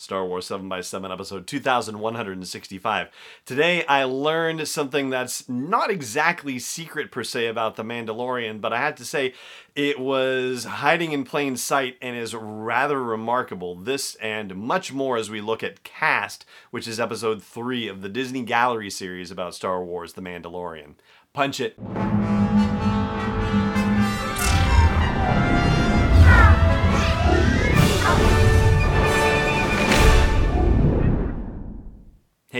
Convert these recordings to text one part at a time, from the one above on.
Star Wars 7x7, episode 2165. Today I learned something that's not exactly secret per se about The Mandalorian, but I had to say it was hiding in plain sight and is rather remarkable. This and much more as we look at Cast, which is episode 3 of the Disney Gallery series about Star Wars The Mandalorian. Punch it.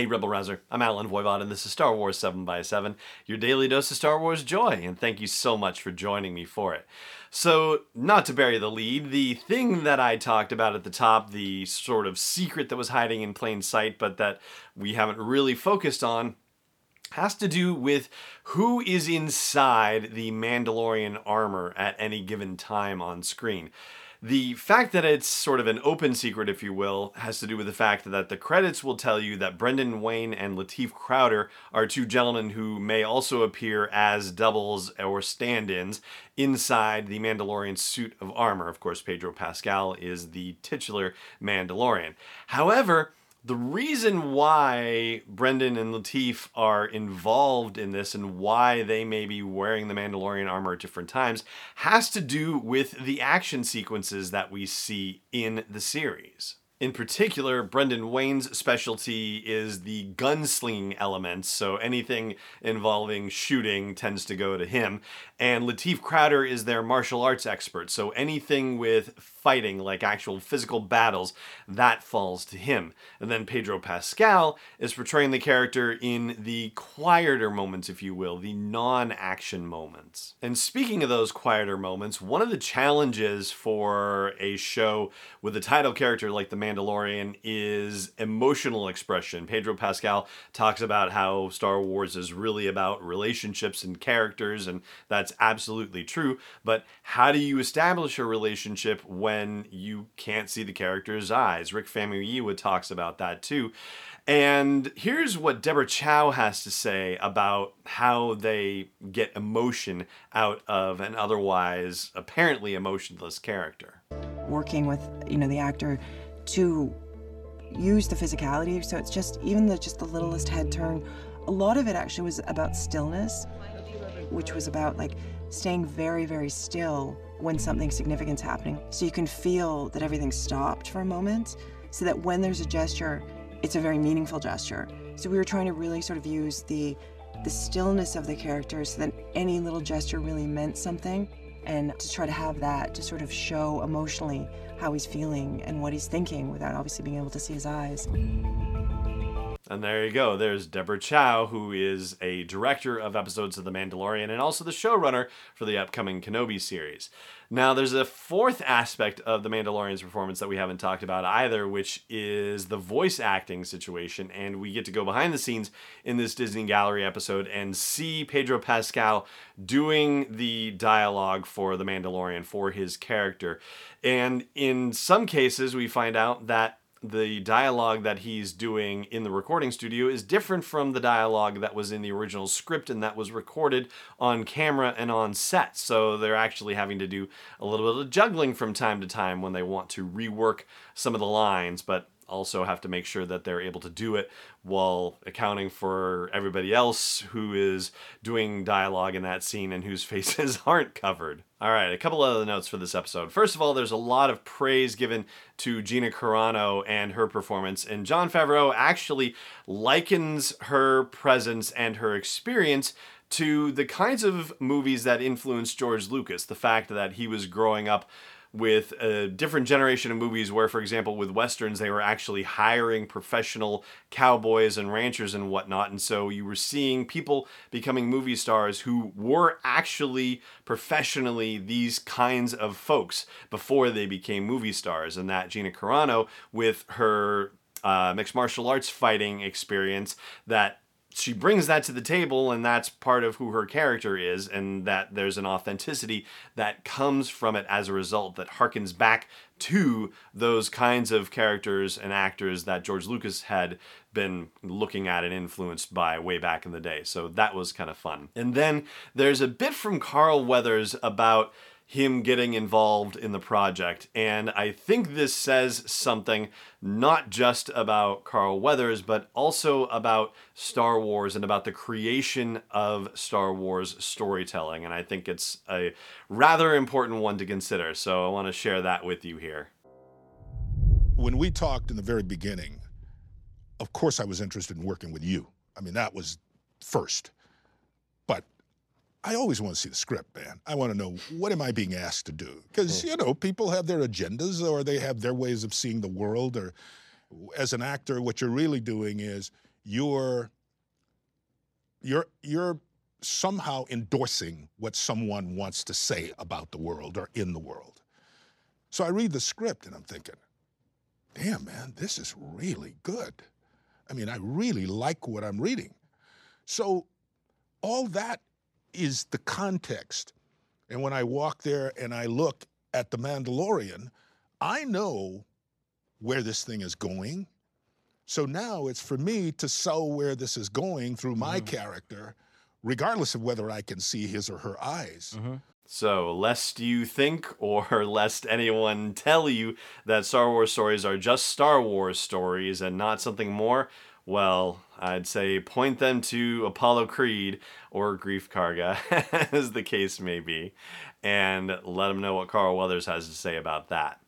Hey, Rebel Rouser. I'm Allen Voivod, and this is Star Wars 7x7, your daily dose of Star Wars joy, and thank you so much for joining me for it. So, not to bury the lead, the thing that I talked about at the top, the sort of secret that was hiding in plain sight, but that we haven't really focused on, has to do with who is inside the Mandalorian armor at any given time on screen. The fact that it's sort of an open secret, if you will, has to do with the fact that the credits will tell you that Brendan Wayne and Latif Crowder are two gentlemen who may also appear as doubles or stand ins inside the Mandalorian suit of armor. Of course, Pedro Pascal is the titular Mandalorian. However, the reason why Brendan and Latif are involved in this and why they may be wearing the Mandalorian armor at different times has to do with the action sequences that we see in the series. In particular, Brendan Wayne's specialty is the gunslinging elements, so anything involving shooting tends to go to him. And Latif Crowder is their martial arts expert, so anything with fighting, like actual physical battles, that falls to him. And then Pedro Pascal is portraying the character in the quieter moments, if you will, the non action moments. And speaking of those quieter moments, one of the challenges for a show with a title character like the Mandalorian is emotional expression. Pedro Pascal talks about how Star Wars is really about relationships and characters, and that's absolutely true. But how do you establish a relationship when you can't see the character's eyes. Rick Famuyiwa talks about that too. And here's what Deborah Chow has to say about how they get emotion out of an otherwise apparently emotionless character. Working with, you know, the actor to use the physicality, so it's just even the just the littlest head turn. A lot of it actually was about stillness, which was about like staying very, very still when something significant's happening. So you can feel that everything stopped for a moment, so that when there's a gesture, it's a very meaningful gesture. So we were trying to really sort of use the the stillness of the characters so that any little gesture really meant something and to try to have that to sort of show emotionally how he's feeling and what he's thinking without obviously being able to see his eyes. And there you go. There's Deborah Chow, who is a director of episodes of The Mandalorian and also the showrunner for the upcoming Kenobi series. Now, there's a fourth aspect of The Mandalorian's performance that we haven't talked about either, which is the voice acting situation. And we get to go behind the scenes in this Disney Gallery episode and see Pedro Pascal doing the dialogue for The Mandalorian, for his character. And in some cases, we find out that the dialogue that he's doing in the recording studio is different from the dialogue that was in the original script and that was recorded on camera and on set. So they're actually having to do a little bit of juggling from time to time when they want to rework some of the lines, but also have to make sure that they're able to do it while accounting for everybody else who is doing dialogue in that scene and whose faces aren't covered. All right, a couple other notes for this episode. First of all, there's a lot of praise given to Gina Carano and her performance, and Jon Favreau actually likens her presence and her experience to the kinds of movies that influenced George Lucas. The fact that he was growing up with a different generation of movies where, for example, with westerns, they were actually hiring professional cowboys and ranchers and whatnot. And so you were seeing people becoming movie stars who were actually professionally these kinds of folks before they became movie stars. And that Gina Carano, with her uh, mixed martial arts fighting experience, that she brings that to the table and that's part of who her character is and that there's an authenticity that comes from it as a result that harkens back to those kinds of characters and actors that George Lucas had been looking at and influenced by way back in the day. So that was kind of fun. And then there's a bit from Carl Weathers about him getting involved in the project. And I think this says something not just about Carl Weathers, but also about Star Wars and about the creation of Star Wars storytelling. And I think it's a rather important one to consider. So I want to share that with you here. When we talked in the very beginning, of course I was interested in working with you. I mean, that was first. I always want to see the script, man. I want to know what am I being asked to do? Hmm. Because, you know, people have their agendas or they have their ways of seeing the world. Or as an actor, what you're really doing is you're you're you're somehow endorsing what someone wants to say about the world or in the world. So I read the script and I'm thinking, damn, man, this is really good. I mean, I really like what I'm reading. So all that is the context. And when I walk there and I look at The Mandalorian, I know where this thing is going. So now it's for me to sell where this is going through my mm-hmm. character, regardless of whether I can see his or her eyes. Mm-hmm. So, lest you think or lest anyone tell you that Star Wars stories are just Star Wars stories and not something more, well, I'd say point them to Apollo Creed or Greef Karga, as the case may be, and let them know what Carl Weathers has to say about that.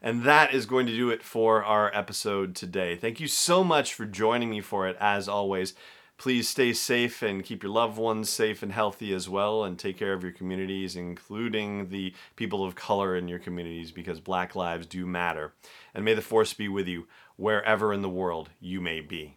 And that is going to do it for our episode today. Thank you so much for joining me for it, as always. Please stay safe and keep your loved ones safe and healthy as well, and take care of your communities, including the people of color in your communities, because Black lives do matter. And may the Force be with you wherever in the world you may be